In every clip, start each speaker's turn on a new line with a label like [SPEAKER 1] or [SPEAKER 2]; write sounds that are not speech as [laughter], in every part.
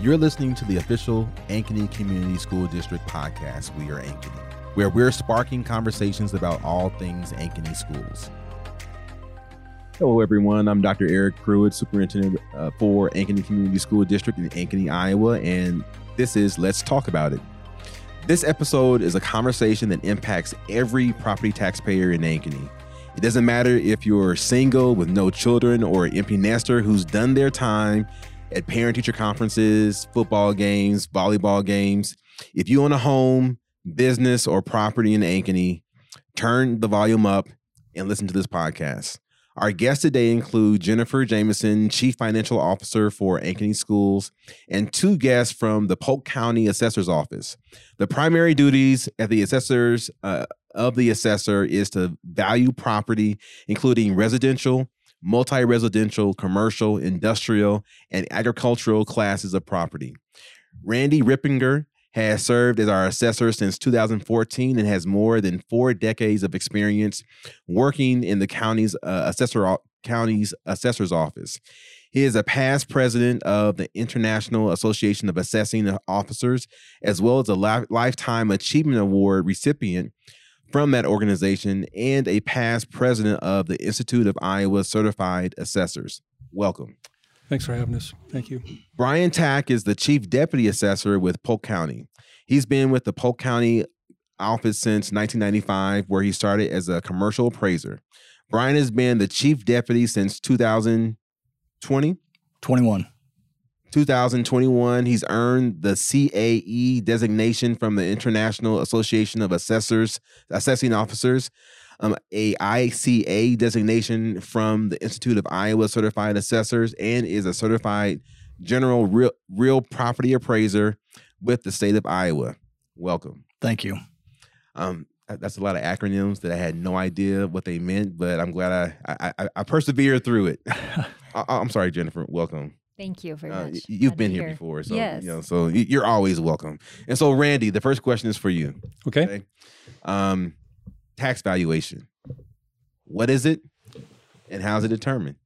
[SPEAKER 1] You're listening to the official Ankeny Community School District podcast, We Are Ankeny, where we're sparking conversations about all things Ankeny schools. Hello, everyone. I'm Dr. Erick Pruitt, Superintendent uh, for Ankeny Community School District in Ankeny, Iowa, and this is Let's Talk About It. This episode is a conversation that impacts every property taxpayer in Ankeny. It doesn't matter if you're single with no children or an empty nester who's done their time at parent teacher conferences, football games, volleyball games. If you own a home, business, or property in Ankeny, turn the volume up and listen to this podcast. Our guests today include Jennifer Jamison, Chief Financial Officer for Ankeny Schools, and two guests from the Polk County Assessor's Office. The primary duties at the assessors uh, of the assessor is to value property, including residential, multi residential, commercial, industrial, and agricultural classes of property. Randy Ripperger has served as our assessor since 2014 and has more than four decades of experience working in the county's uh, assessor county's assessor's office. He is a past president of the International Association of Assessing Officers, as well as a li- Lifetime Achievement Award recipient from that organization and a past president of the Institute of Iowa Certified Assessors. Welcome.
[SPEAKER 2] Thanks for having us. Thank you.
[SPEAKER 1] Bryon Tack is the chief deputy assessor with Polk County. He's been with the Polk County office since 1995, where he started as a commercial appraiser. Bryon has been the chief deputy since 2020.
[SPEAKER 3] 21.
[SPEAKER 1] 2021, he's earned the CAE designation from the International Association of Assessors, Assessing Officers, um, a ICA designation from the Institute of Iowa Certified Assessors, and is a certified general real, real property appraiser with the state of Iowa. Welcome.
[SPEAKER 3] Thank you.
[SPEAKER 1] Um, that's a lot of acronyms that I had no idea what they meant, but I'm glad I I, I persevered through it. [laughs] I, I'm sorry, Jennifer. Welcome.
[SPEAKER 4] Thank you very uh, much.
[SPEAKER 1] You've been here, here, before, so yes. you know, so you're always welcome. And so, Randy, the first question is for you.
[SPEAKER 2] Okay. okay?
[SPEAKER 1] Um, tax valuation. What is it, and how is it determined?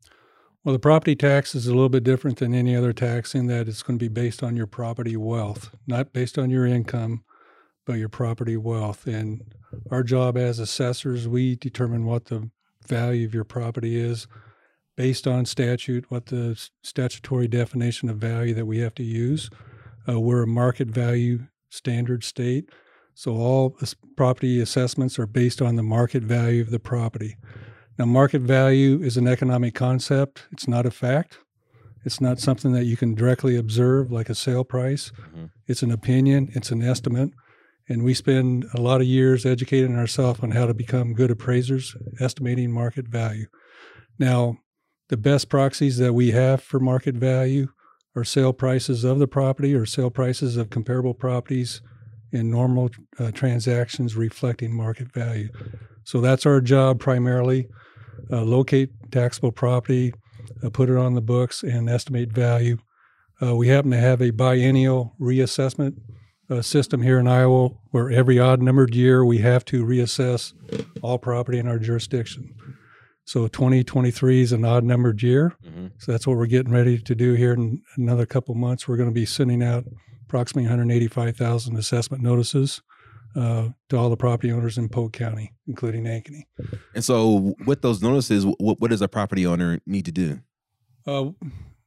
[SPEAKER 2] Well, the property tax is a little bit different than any other tax in that it's going to be based on your property wealth, not based on your income, but your property wealth. And our job as assessors, we determine what the value of your property is based on statute, what the statutory definition of value that we have to use. Uh, we're a market value standard state. So all property assessments are based on the market value of the property. Now, market value is an economic concept, it's not a fact. It's not something that you can directly observe like a sale price. Mm-hmm. It's an opinion, it's an estimate. And we spend a lot of years educating ourselves on how to become good appraisers, estimating market value. Now, the best proxies that we have for market value are sale prices of the property or sale prices of comparable properties in normal uh, transactions reflecting market value. So that's our job primarily. Uh, locate taxable property, uh, put it on the books, and estimate value. Uh, we happen to have a biennial reassessment uh, system here in Iowa where every odd numbered year we have to reassess all property in our jurisdiction. So 2023 is an odd numbered year. Mm-hmm. So that's what we're getting ready to do here in another couple months. We're going to be sending out approximately 185,000 assessment notices uh, to all the property owners in Polk County, including Ankeny.
[SPEAKER 1] And so, with those notices, what, what does a property owner need to do?
[SPEAKER 2] Uh,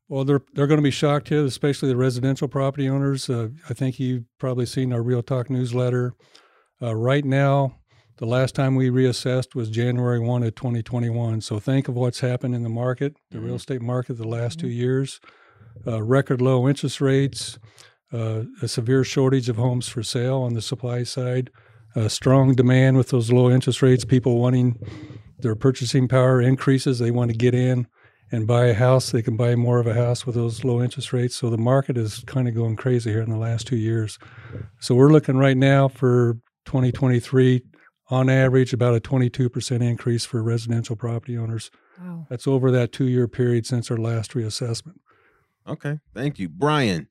[SPEAKER 2] well, they're they're going to be shocked here, especially the residential property owners. Uh, I think you've probably seen our Real Talk newsletter. Uh, right now, the last time we reassessed was January 1 of 2021. So think of what's happened in the market, the mm-hmm. real estate market, the last mm-hmm. two years. Uh, record low interest rates, uh, a severe shortage of homes for sale on the supply side, uh, strong demand with those low interest rates, people wanting their purchasing power increases. They want to get in and buy a house. They can buy more of a house with those low interest rates. So the market is kind of going crazy here in the last two years. So we're looking right now for 2023 on average about a 22% increase for residential property owners. Wow. That's over that two year period since our last reassessment.
[SPEAKER 1] Okay, thank you. Bryon,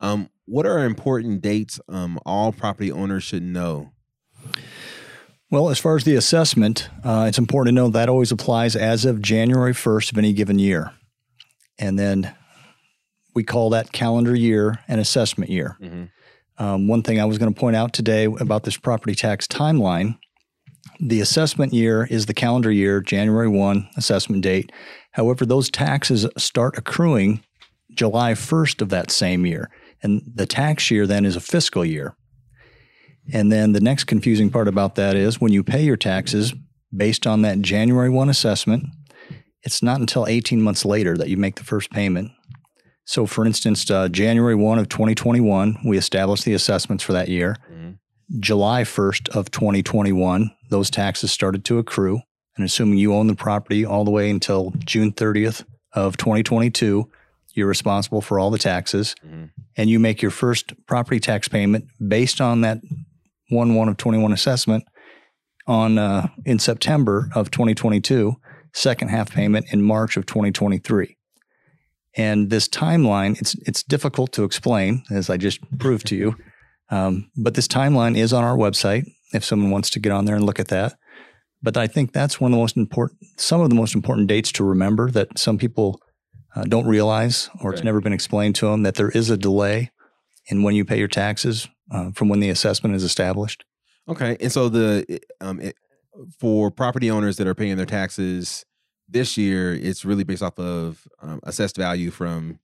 [SPEAKER 1] um, what are important dates um, all property owners should know?
[SPEAKER 3] Well, as far as the assessment, uh, it's important to know that always applies as of January 1st of any given year. And then we call that calendar year and assessment year.
[SPEAKER 1] Mhm.
[SPEAKER 3] Um, one thing I was going to point out today about this property tax timeline the assessment year is the calendar year, January 1 assessment date. However, those taxes start accruing July 1st of that same year. And the tax year then is a fiscal year. And then the next confusing part about that is when you pay your taxes based on that January 1 assessment, it's not until 18 months later that you make the first payment. So, for instance, uh, January 1 of 2021, we established the assessments for that year.
[SPEAKER 1] Mhm.
[SPEAKER 3] July 1st of 2021, those taxes started to accrue. And assuming you own the property all the way until June 30th of 2022, you're responsible for all the taxes.
[SPEAKER 1] Mhm.
[SPEAKER 3] And you make your first property tax payment based on that 1 1 of 21 assessment on uh, in September of 2022, second half payment in March of 2023. And this timeline, it's it's difficult to explain, as I just proved to you. Um, but this timeline is on our website if someone wants to get on there and look at that. But I think that's one of the most important, some of the most important dates to remember that some people uh, don't realize, or it's never been explained to them that there is a delay in when you pay your taxes uh, from when the assessment is established.
[SPEAKER 1] Okay, and so the um it, for property owners that are paying their taxes this year, it's really based off of um, assessed value from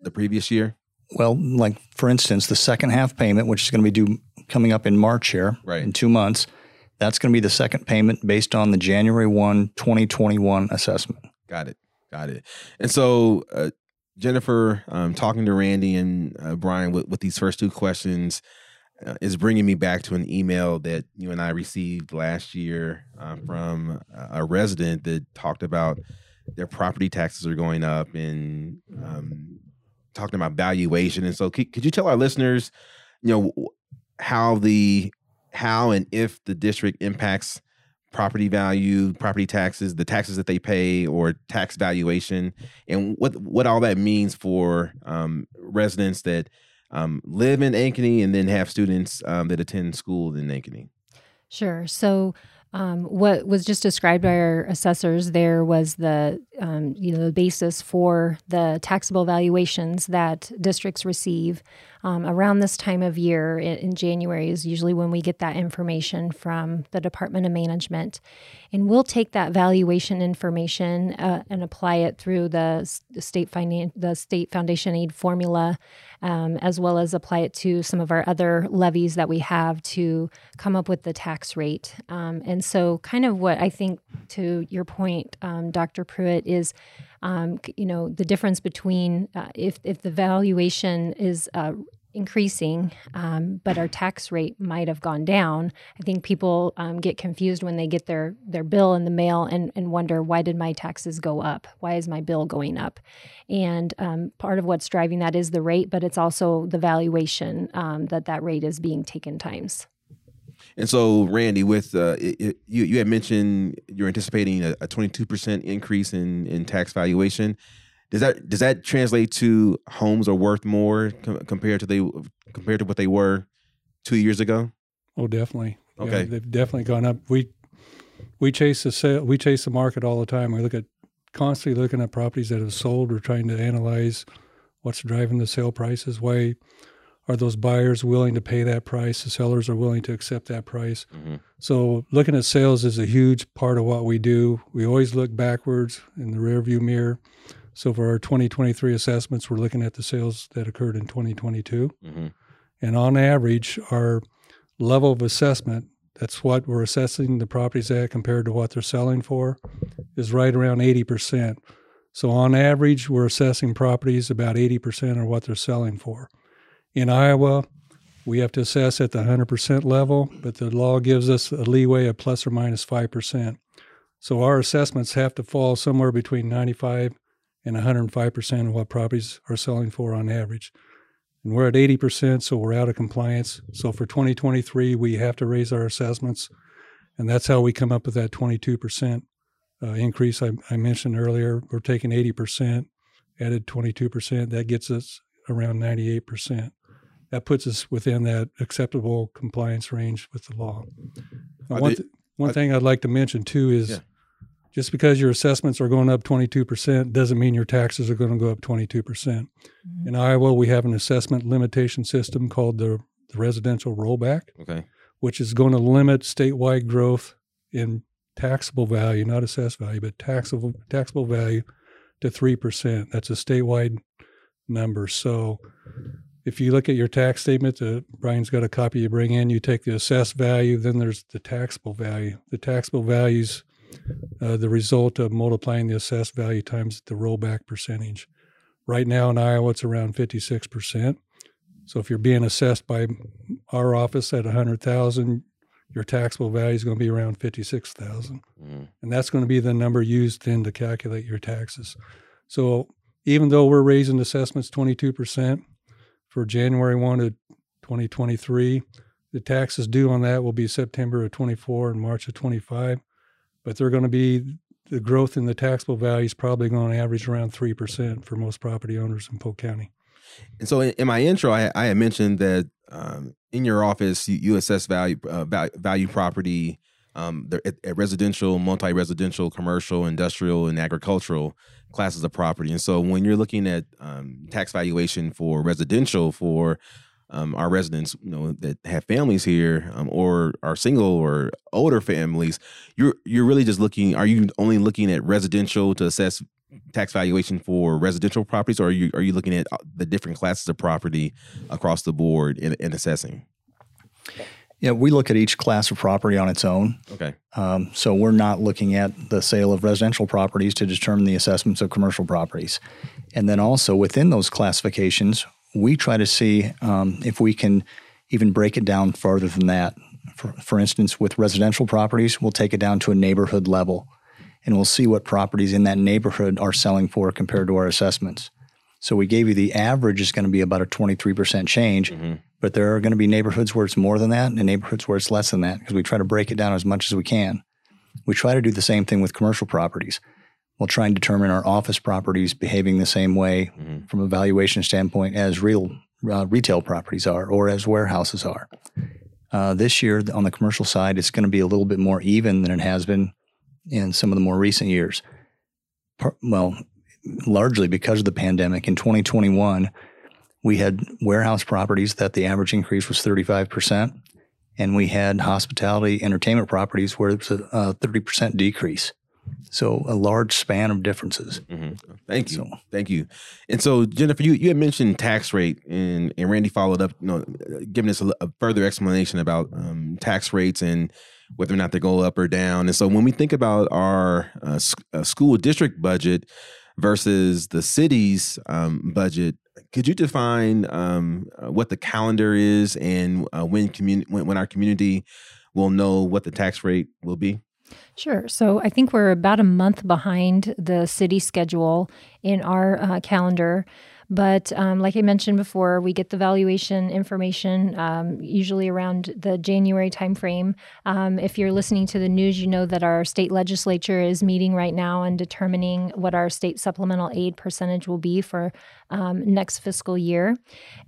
[SPEAKER 1] the previous year,
[SPEAKER 3] Well, like for instance, the second half payment, which is going to be due coming up in March here
[SPEAKER 1] Right.
[SPEAKER 3] in two months, that's going to be the second payment based on the January 1, 2021 assessment.
[SPEAKER 1] Got it. Got it. And so, uh, Jennifer, um, talking to Randy and uh, Bryon with, with these first two questions uh, is bringing me back to an email that you and I received last year uh, from a resident that talked about their property taxes are going up and um, talking about valuation. And so, could, could you tell our listeners, you know, how the how and if the district impacts property value, property taxes, the taxes that they pay, or tax valuation, and what what all that means for um, residents that um, live in Ankeny and then have students um, that attend school in Ankeny.
[SPEAKER 4] Sure. So, um, what was just described by our assessors there was the um, you know the basis for the taxable valuations that districts receive um, around this time of year in, January is usually when we get that information from the Department of Management, and we'll take that valuation information uh, and apply it through the, the state finan- the state foundation aid formula, um, as well as apply it to some of our other levies that we have to come up with the tax rate. Um, and so, kind of what I think to your point, um, Dr. Pruitt, is um, you know the difference between uh, if if the valuation is uh, increasing, um, but our tax rate might have gone down. I think people um, get confused when they get their their bill in the mail and, and wonder why did my taxes go up? Why is my bill going up? And um, part of what's driving that is the rate, but it's also the valuation um, that that rate is being taken times.
[SPEAKER 1] And so, Randy, with uh, it, it, you, you had mentioned you're anticipating a, a 22% increase in, in tax valuation. Does that does that translate to homes are worth more com- compared to they compared to what they were two years ago?
[SPEAKER 2] Oh, definitely. Yeah,
[SPEAKER 1] Okay.
[SPEAKER 2] they've definitely gone up. We we chase the sale. We chase the market all the time. We look at constantly looking at properties that have sold. We're trying to analyze what's driving the sale prices. Why are those buyers willing to pay that price? The sellers are willing to accept that price.
[SPEAKER 1] Mhm.
[SPEAKER 2] So looking at sales is a huge part of what we do. We always look backwards in the rearview mirror. So for our 2023 assessments, we're looking at the sales that occurred in 2022.
[SPEAKER 1] Mm-hmm.
[SPEAKER 2] And on average, our level of assessment, that's what we're assessing the properties at compared to what they're selling for, is right around 80%. So on average, we're assessing properties about 80% of what they're selling for. In Iowa, we have to assess at the 100% level, but the law gives us a leeway of plus or minus 5%. So our assessments have to fall somewhere between 95 and 105% of what properties are selling for on average and we're at 80%, so we're out of compliance. So for 2023, we have to raise our assessments, and that's how we come up with that 22% uh, increase I, I mentioned earlier. We're taking 80%, added 22%. That gets us around 98%. That puts us within that acceptable compliance range with the law. Now, one
[SPEAKER 1] they-
[SPEAKER 2] th- one
[SPEAKER 1] are-
[SPEAKER 2] thing I'd like to mention too is
[SPEAKER 1] Yeah.
[SPEAKER 2] just because your assessments are going up 22% doesn't mean your taxes are going to go up 22%. percent mm hmm In Iowa, we have an assessment limitation system called the, the residential rollback,
[SPEAKER 1] okay.
[SPEAKER 2] which is going to limit statewide growth in taxable value, not assessed value, but taxable taxable value to 3%. That's a statewide number. So if you look at your tax statement, uh, Bryon's got a copy you bring in, you take the assessed value, then there's the taxable value. The taxable values uh, the result of multiplying the assessed value times the rollback percentage. Right now in Iowa, it's around 56%. So if you're being assessed by our office at 100,000, your taxable value is going to be around 56,000. Mm. And that's going to be the number used then to calculate your taxes. So even though we're raising assessments 22% for January 1 to 2023, the taxes due on that will be September of 24 and March of 25 but they're going to be the growth in the taxable value is probably going to average around 3% for most property owners in Polk County.
[SPEAKER 1] And so in, my intro, I, I, had mentioned that um, in your office, you, you assess value, uh, value property um, at, at, residential, multi-residential, commercial, industrial, and agricultural classes of property. And so when you're looking at um, tax valuation for residential for um, our residents, you know, that have families here um, or are single or older families, you're you're really just looking. Are you only looking at residential to assess tax valuation for residential properties, or are you are you looking at uh, the different classes of property across the board in, in assessing?
[SPEAKER 3] Yeah, we look at each class of property on its own.
[SPEAKER 1] Okay.
[SPEAKER 3] Um, so we're not looking at the sale of residential properties to determine the assessments of commercial properties. And then also within those classifications, we try to see um, if we can even break it down further than that. For, for instance, with residential properties, we'll take it down to a neighborhood level and we'll see what properties in that neighborhood are selling for compared to our assessments. So we gave you the average is going to be about a 23% change, mm-hmm. but there are going to be neighborhoods where it's more than that and neighborhoods where it's less than that because we try to break it down as much as we can. We try to do the same thing with commercial properties we'll try and determine our office properties behaving the same way mm-hmm. from a valuation standpoint as real uh, retail properties are or as warehouses are. Uh, this year on the commercial side, it's going to be a little bit more even than it has been in some of the more recent years. Well, largely because of the pandemic. In 2021, we had warehouse properties that the average increase was 35%, and we had hospitality entertainment properties where it was a, a 30% decrease. So a large span of differences.
[SPEAKER 1] Mm-hmm. Thank you, so, thank you. And so Jennifer, you, you had mentioned tax rate, and and Randy followed up, you know, giving us a, a further explanation about um, tax rates and whether or not they go up or down. And so when we think about our uh, uh, school district budget versus the city's um, budget, could you define um, uh, what the calendar is and uh, when, when when our community will know what the tax rate will be?
[SPEAKER 4] Sure. So I think we're about a month behind the city schedule in our uh, calendar. But um, like I mentioned before, we get the valuation information um, usually around the January timeframe. Um, if you're listening to the news, you know that our state legislature is meeting right now and determining what our state supplemental aid percentage will be for um, next fiscal year.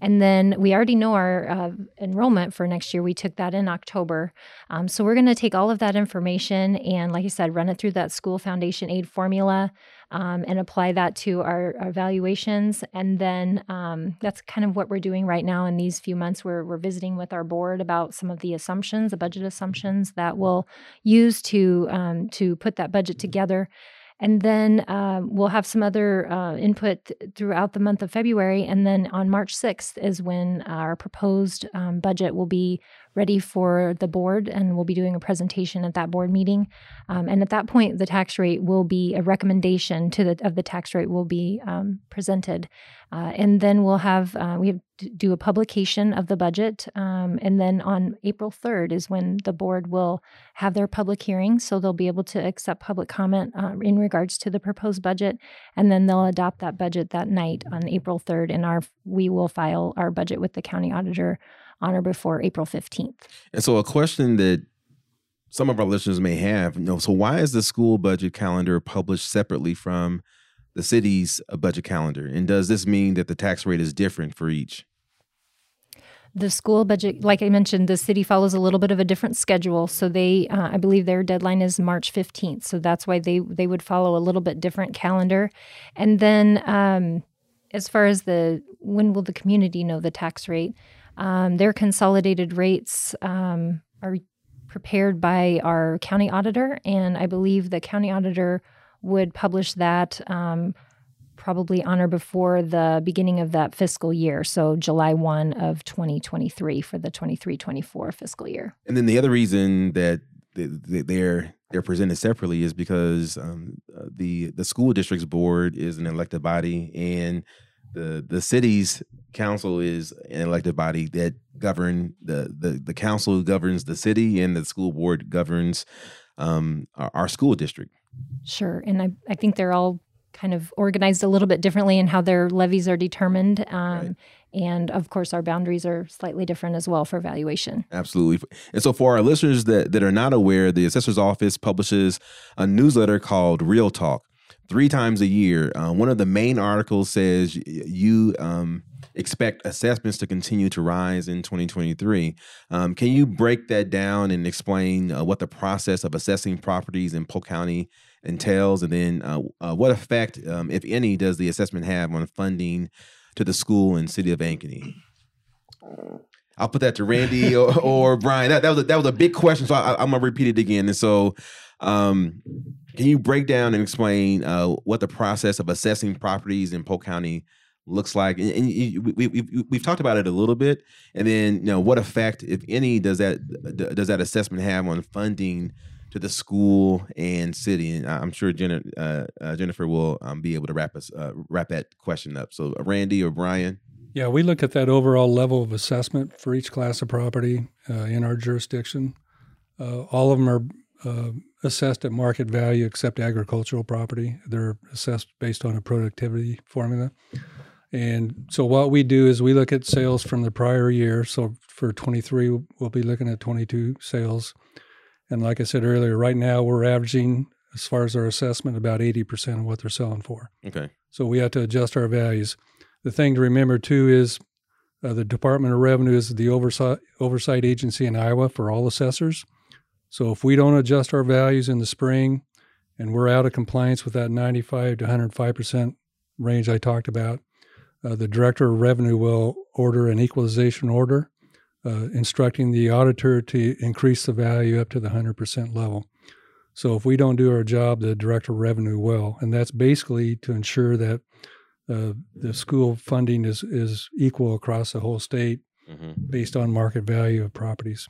[SPEAKER 4] And then we already know our uh, enrollment for next year. We took that in October. Um, so we're going to take all of that information and, like I said, run it through that school foundation aid formula um, and apply that to our, our evaluations. And then um, that's kind of what we're doing right now in these few months. We're, we're visiting with our board about some of the assumptions, the budget assumptions that we'll use to um, to put that budget together. And then uh, we'll have some other uh, input th- throughout the month of February. And then on March 6th is when our proposed um, budget will be ready for the board, and we'll be doing a presentation at that board meeting. Um, and at that point, the tax rate will be a recommendation to the of the tax rate will be um, presented, uh, and then we'll have uh, we have do a publication of the budget, um, and then on April third is when the board will have their public hearing, so they'll be able to accept public comment uh, in regards to the proposed budget, and then they'll adopt that budget that night on April third, and our we will file our budget with the county auditor on or before April 15th.
[SPEAKER 1] And so, a question that some of our listeners may have, you know, so why is the school budget calendar published separately from the city's uh, budget calendar? And does this mean that the tax rate is different for each?
[SPEAKER 4] The school budget, like I mentioned, the city follows a little bit of a different schedule. So they, uh, I believe their deadline is March 15th. So that's why they, they would follow a little bit different calendar. And then um, as far as the, when will the community know the tax rate? Um, their consolidated rates um, are prepared by our county auditor. And I believe the county auditor would publish that um, probably on or before the beginning of that fiscal year. So July 1 of 2023 for the 23 24 fiscal year.
[SPEAKER 1] And then the other reason that they're they're presented separately is because um, uh, the the school districts board is an elected body and the the city's council is an elected body that govern the the the council governs the city and the school board governs um, our, our school district.
[SPEAKER 4] Sure, and I I think they're all kind of organized a little bit differently in how their levies are determined. Um, right. And of course, our boundaries are slightly different as well for valuation.
[SPEAKER 1] Absolutely. And so, for our listeners that, that are not aware, the assessor's office publishes a newsletter called Real Talk three times a year. Uh, one of the main articles says you um, expect assessments to continue to rise in 2023. Um, can you break that down and explain uh, what the process of assessing properties in Polk County entails, and then uh, uh, what effect, um, if any, does the assessment have on funding to the school and city of Ankeny? I'll put that to Randy [laughs] or, or Bryon. That, that was a, that was a big question, so I, am gonna repeat it again. And so, um, can you break down and explain uh, what the process of assessing properties in Polk County looks like? And, and we, we, we've talked about it a little bit, and then you know what effect, if any, does that does that assessment have on funding? To the school and city. And I'm sure uh, uh, Jennifer will um, be able to wrap us uh, wrap that question up. So, uh, Randy or Bryon.
[SPEAKER 2] Yeah, we look at that overall level of assessment for each class of property uh, in our jurisdiction. Uh, all of them are assessed at market value except agricultural property. They're assessed based on a productivity formula. And so what we do is we look at sales from the prior year. So for 23, we'll be looking at 22 sales and like I said earlier, right now we're averaging, as far as our assessment, about 80% of what they're selling for.
[SPEAKER 1] Okay.
[SPEAKER 2] So we have to adjust our values. The thing to remember too is uh, the Department of Revenue is the oversight, oversight agency in Iowa for all assessors. So if we don't adjust our values in the spring and we're out of compliance with that 95 to 105% range I talked about, uh, the Director of Revenue will order an equalization order uh, instructing the auditor to increase the value up to the 100% level. So if we don't do our job, the director of revenue will, and that's basically to ensure that uh, the school funding is is equal across the whole state mm-hmm. based on market value of properties.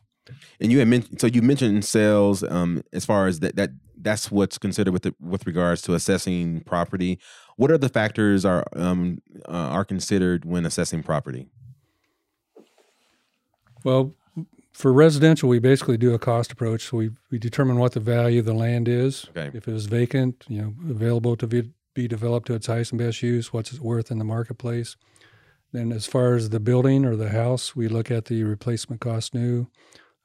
[SPEAKER 1] And you had mentioned so you mentioned sales um, as far as that that that's what's considered with the, with regards to assessing property. What are the factors are um, uh, are considered when assessing property?
[SPEAKER 2] Well, for residential, we basically do a cost approach. So we, we determine what the value of the land is.
[SPEAKER 1] Okay.
[SPEAKER 2] If it was vacant, you know, available to be, be developed to its highest and best use, what's it worth in the marketplace. Then, as far as the building or the house, we look at the replacement cost new,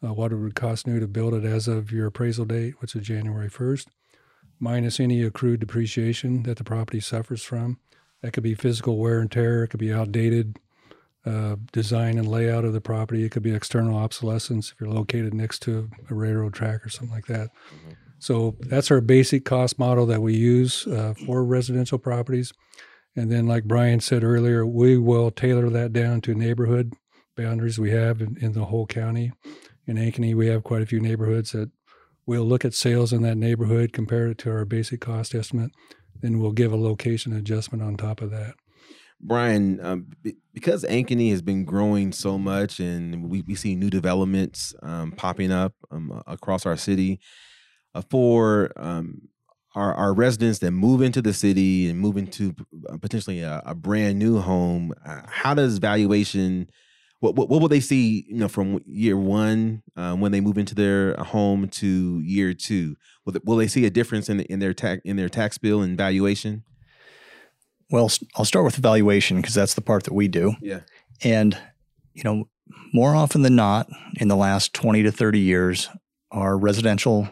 [SPEAKER 2] uh, what it would cost new to build it as of your appraisal date, which is January 1st, minus any accrued depreciation that the property suffers from. That could be physical wear and tear, it could be outdated uh, design and layout of the property. It could be external obsolescence if you're located next to a railroad track or something like that. Mm-hmm. So that's our basic cost model that we use uh, for residential properties. And then, like Bryon said earlier, we will tailor that down to neighborhood boundaries we have in, in the whole county. In Ankeny, we have quite a few neighborhoods that we'll look at sales in that neighborhood, compare it to our basic cost estimate, then we'll give a location adjustment on top of that.
[SPEAKER 1] Bryon, um, because Ankeny has been growing so much and we, we see new developments um, popping up um, across our city, uh, for um, our, our residents that move into the city and move into uh, potentially a, a brand new home, uh, how does valuation? What, what, what will they see? You know, from year one uh, when they move into their home to year two, will they, will they see a difference in in their tax in their tax bill and valuation?
[SPEAKER 3] Well, I'll start with evaluation because that's the part that we do.
[SPEAKER 1] Yeah.
[SPEAKER 3] And, you know, more often than not, in the last 20 to 30 years, our residential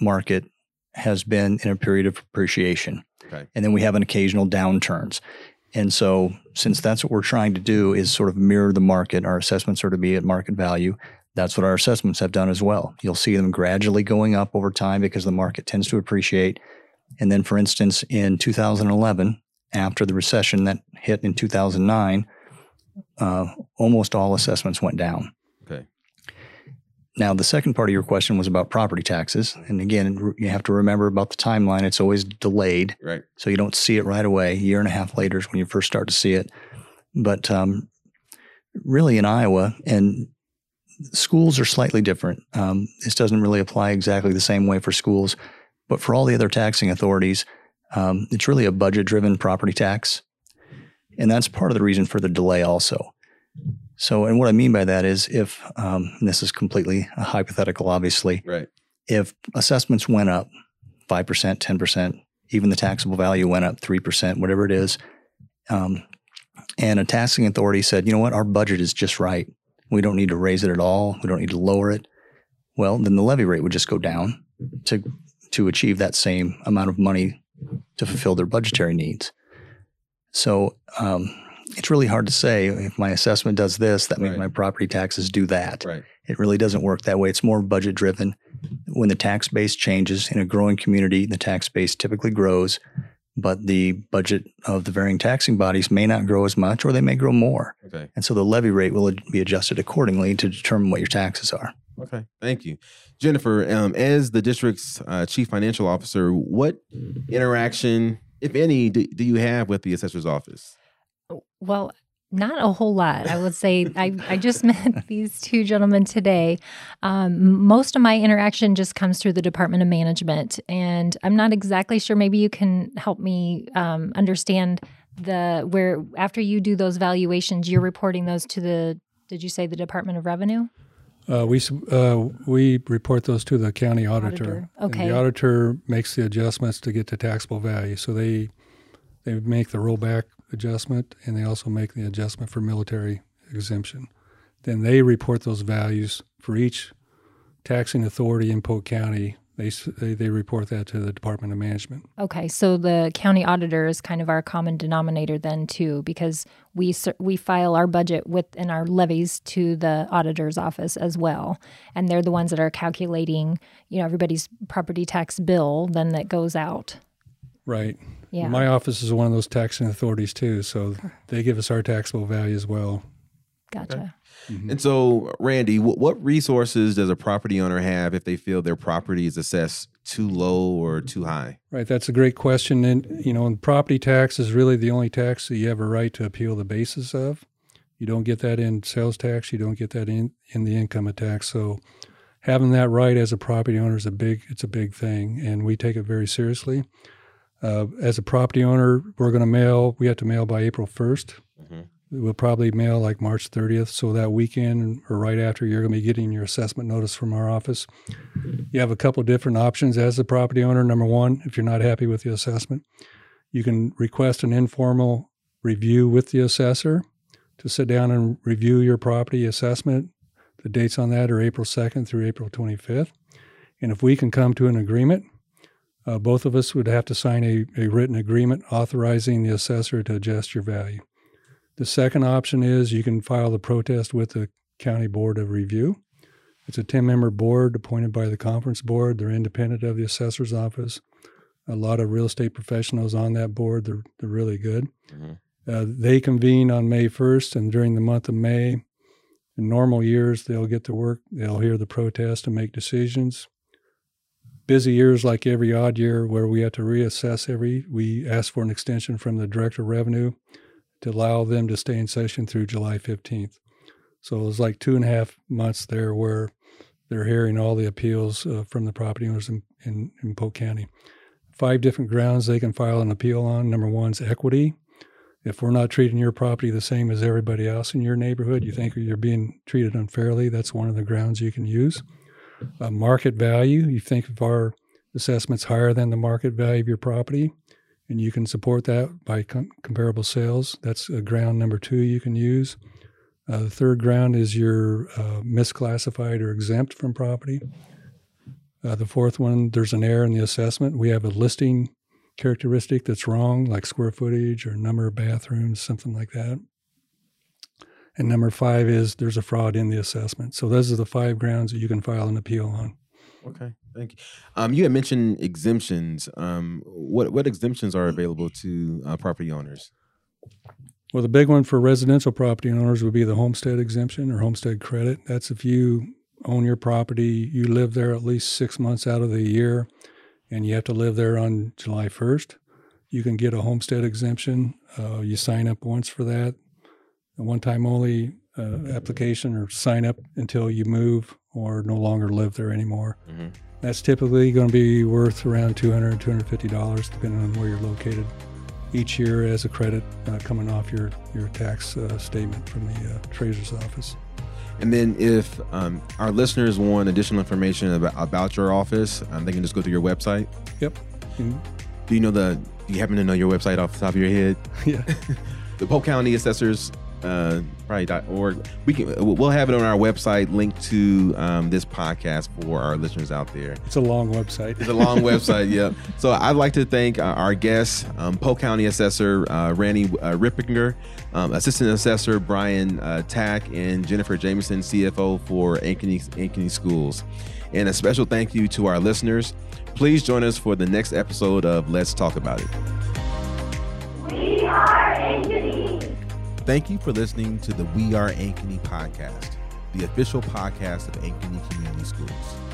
[SPEAKER 3] market has been in a period of appreciation.
[SPEAKER 1] Okay.
[SPEAKER 3] And then we have an occasional downturns. And so since that's what we're trying to do is sort of mirror the market, our assessments are to be at market value. That's what our assessments have done as well. You'll see them gradually going up over time because the market tends to appreciate. And then, for instance, in 2011, after the recession that hit in 2009, uh, almost all assessments went down.
[SPEAKER 1] Okay.
[SPEAKER 3] Now, the second part of your question was about property taxes. And again, you have to remember about the timeline. It's always delayed.
[SPEAKER 1] Right.
[SPEAKER 3] So you don't see it right away. A year and a half later is when you first start to see it. But um, really in Iowa, and schools are slightly different. Um, this doesn't really apply exactly the same way for schools. But for all the other taxing authorities, um, it's really a budget driven property tax. And that's part of the reason for the delay, also. So, and what I mean by that is if, um, this is completely a hypothetical, obviously,
[SPEAKER 1] Right.
[SPEAKER 3] if assessments went up 5%, 10%, even the taxable value went up 3%, whatever it is, um, and a taxing authority said, you know what, our budget is just right. We don't need to raise it at all. We don't need to lower it. Well, then the levy rate would just go down to, to achieve that same amount of money to fulfill their budgetary needs. So um, it's really hard to say if my assessment does this, that means
[SPEAKER 1] Right.
[SPEAKER 3] my property taxes do that.
[SPEAKER 1] Right.
[SPEAKER 3] It really doesn't work that way. It's more budget driven. When the tax base changes in a growing community, the tax base typically grows, but the budget of the varying taxing bodies may not grow as much or they may grow more.
[SPEAKER 1] Okay.
[SPEAKER 3] And so the levy rate will be adjusted accordingly to determine what your taxes are.
[SPEAKER 1] Okay. Thank you, Jennifer. Um, as the district's uh, chief financial officer, what interaction, if any, do, do you have with the assessor's office?
[SPEAKER 4] Well, not a whole lot. I would say I, I just [laughs] met these two gentlemen today. Um, most of my interaction just comes through the Department of Management, and I'm not exactly sure. Maybe you can help me um, understand the where after you do those valuations, you're reporting those to the. Did you say the Department of Revenue?
[SPEAKER 2] Uh, we uh, we report those to the county auditor.
[SPEAKER 4] Auditor,
[SPEAKER 2] And
[SPEAKER 4] okay.
[SPEAKER 2] the auditor makes the adjustments to get to taxable value. So they they make the rollback adjustment, and they also make the adjustment for military exemption. Then they report those values for each taxing authority in Polk County. They, they they report that to the Department of Management.
[SPEAKER 4] Okay, so the county auditor is kind of our common denominator then too, because we we file our budget with and our levies to the auditor's office as well, and they're the ones that are calculating, you know, everybody's property tax bill then that goes out.
[SPEAKER 2] Right.
[SPEAKER 4] Yeah.
[SPEAKER 2] My office is one of those taxing authorities too, so they give us our taxable value as well.
[SPEAKER 4] Gotcha.
[SPEAKER 1] And so, Randy, what, what resources does a property owner have if they feel their property is assessed too low or too high?
[SPEAKER 2] Right, that's a great question. And you know, and property tax is really the only tax that you have a right to appeal the basis of. You don't get that in sales tax. You don't get that in in the income tax. So, having that right as a property owner is a big it's a big thing, and we take it very seriously. Uh, as a property owner, we're going to mail. We have to mail by April 1st
[SPEAKER 1] Mhm.
[SPEAKER 2] We'll probably mail like March thirtieth. So that weekend or right after, you're going to be getting your assessment notice from our office. You have a couple different options as a property owner. Number one, if you're not happy with the assessment, you can request an informal review with the assessor to sit down and review your property assessment. The dates on that are April 2nd through April 25th. And if we can come to an agreement, uh, both of us would have to sign a, a written agreement authorizing the assessor to adjust your value. The second option is you can file the protest with the County Board of Review. It's a 10 member board appointed by the conference board. They're independent of the assessor's office. A lot of real estate professionals on that board. They're, they're really good.
[SPEAKER 1] Mhm.
[SPEAKER 2] Uh, they convene on May 1st, and during the month of May, in normal years, they'll get to work. They'll hear the protest and make decisions. Busy years, like every odd year, where we have to reassess every, we ask for an extension from the Director of Revenue to allow them to stay in session through July 15th. So it was like two and a half months there where they're hearing all the appeals uh, from the property owners in, in, in Polk County. Five different grounds they can file an appeal on. Number one is equity. If we're not treating your property the same as everybody else in your neighborhood, you think you're being treated unfairly, that's one of the grounds you can use. Uh, market value, you think if our assessment's higher than the market value of your property, and you can support that by com- comparable sales. That's a ground number two you can use. Uh, the third ground is you're uh, misclassified or exempt from property. Uh, the fourth one, there's an error in the assessment. We have a listing characteristic that's wrong, like square footage or number of bathrooms, something like that. And number five is there's a fraud in the assessment. So those are the five grounds that you can file an appeal on.
[SPEAKER 1] Okay, thank you. Um, you had mentioned exemptions. Um, what what exemptions are available to uh, property owners?
[SPEAKER 2] Well, the big one for residential property owners would be the homestead exemption or homestead credit. That's if you own your property, you live there at least six months out of the year, and you have to live there on July 1st. You can get a homestead exemption. Uh, you sign up once for that, a one time only uh, application or sign up until you move or no longer live there anymore. Mm-hmm. That's typically going to be worth around $200, $250, depending on where you're located each year as a credit uh, coming off your, your tax uh, statement from the uh, Treasurer's Office.
[SPEAKER 1] And then, if um, our listeners want additional information about, about your office, um, they can just go to your website.
[SPEAKER 2] Yep.
[SPEAKER 1] Mm-hmm. Do you know the? Do you happen to know your website off the top of your head? [laughs]
[SPEAKER 2] Yeah. [laughs]
[SPEAKER 1] the Polk County Assessors uh, probably.org. We can we'll have it on our website linked to um, this podcast for our listeners out there.
[SPEAKER 2] It's a long website.
[SPEAKER 1] It's a long [laughs] website. Yeah. So I'd like to thank uh, our guests, um, Polk County Assessor uh, Randy uh, Ripperger, um, Assistant Assessor Bryon uh, Tack, and Jennifer Jamison, CFO for Ankeny, Ankeny Schools. And a special thank you to our listeners. Please join us for the next episode of Let's Talk About It. We are Ankeny. Thank you for listening to the We Are Ankeny podcast, the official podcast of Ankeny Community Schools.